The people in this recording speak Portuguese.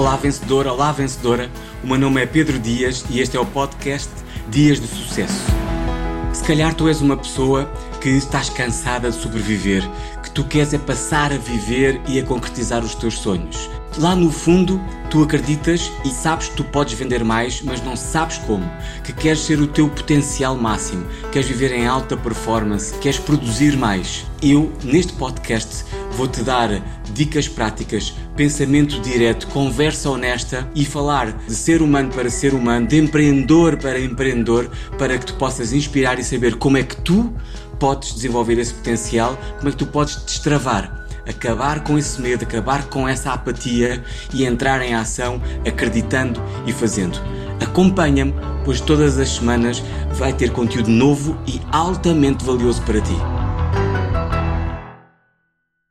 Olá vencedor, olá vencedora. O meu nome é Pedro Dias e este é o podcast Dias de Sucesso. Se calhar tu és uma pessoa que estás cansada de sobreviver, que tu queres é passar a viver e a concretizar os teus sonhos. Lá no fundo, tu acreditas e sabes que tu podes vender mais, mas não sabes como. Que queres ser o teu potencial máximo, queres viver em alta performance, queres produzir mais. Eu, neste podcast, vou-te dar dicas práticas, pensamento direto, conversa honesta e falar de ser humano para ser humano, de empreendedor para empreendedor, para que tu possas inspirar e saber como é que tu podes desenvolver esse potencial, como é que tu podes destravar acabar com esse medo, acabar com essa apatia e entrar em ação acreditando e fazendo. Acompanha-me, pois todas as semanas vai ter conteúdo novo e altamente valioso para ti.